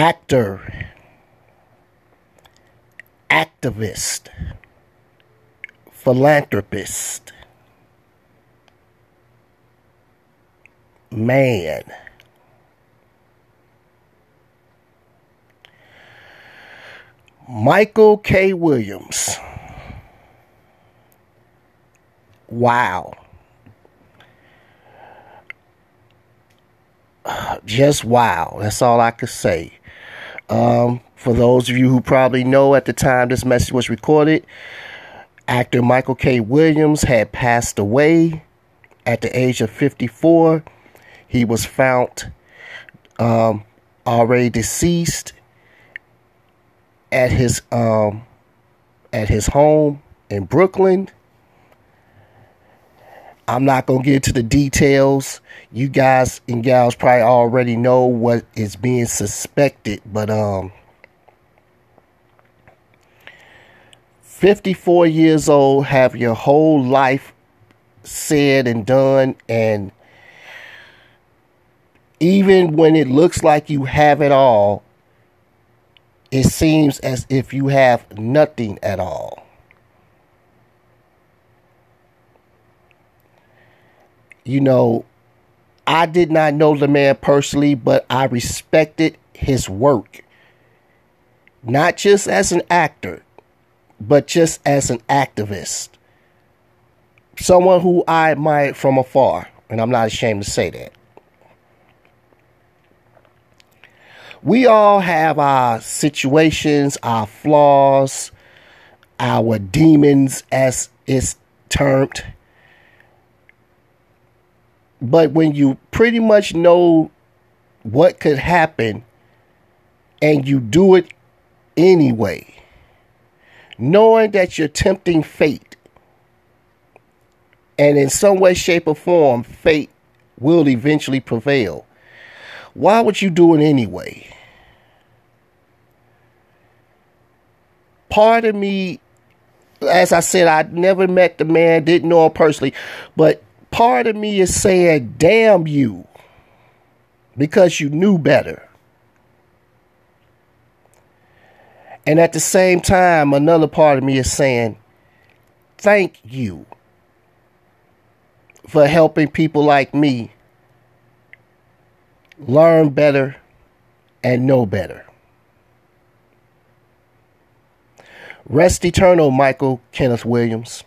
actor, activist, philanthropist, man. Michael K. Williams. Wow. Just wow. That's all I could say. Um, for those of you who probably know at the time this message was recorded, actor Michael K. Williams had passed away at the age of 54. He was found um, already deceased at his um, at his home in Brooklyn. I'm not gonna get into the details. You guys and gals probably already know what is being suspected, but um 54 years old, have your whole life said and done, and even when it looks like you have it all, it seems as if you have nothing at all. You know, I did not know the man personally, but I respected his work. Not just as an actor, but just as an activist. Someone who I admired from afar, and I'm not ashamed to say that. we all have our situations, our flaws, our demons, as it's termed. But when you pretty much know what could happen and you do it anyway, knowing that you're tempting fate, and in some way, shape, or form, fate will eventually prevail why would you do it anyway? Part of me, as I said, I never met the man, didn't know him personally, but part of me is saying, damn you, because you knew better. And at the same time, another part of me is saying, thank you for helping people like me learn better, and know better. Rest eternal, Michael Kenneth Williams.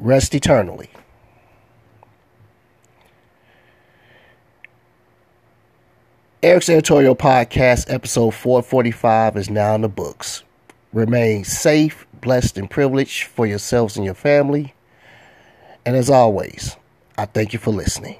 Rest eternally. Eric's Editorial Podcast, episode 445, is now in the books. Remain safe, blessed, and privileged for yourselves and your family. And as always, I thank you for listening.